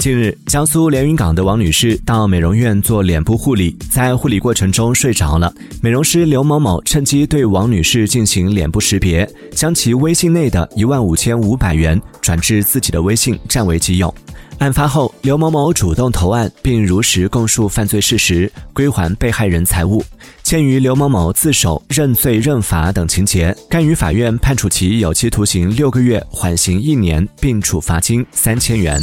近日，江苏连云港的王女士到美容院做脸部护理，在护理过程中睡着了。美容师刘某某趁机对王女士进行脸部识别，将其微信内的一万五千五百元转至自己的微信占为己有。案发后，刘某某主动投案，并如实供述犯罪事实，归还被害人财物。鉴于刘某某自首、认罪认罚等情节，甘于法院判处其有期徒刑六个月，缓刑一年，并处罚金三千元。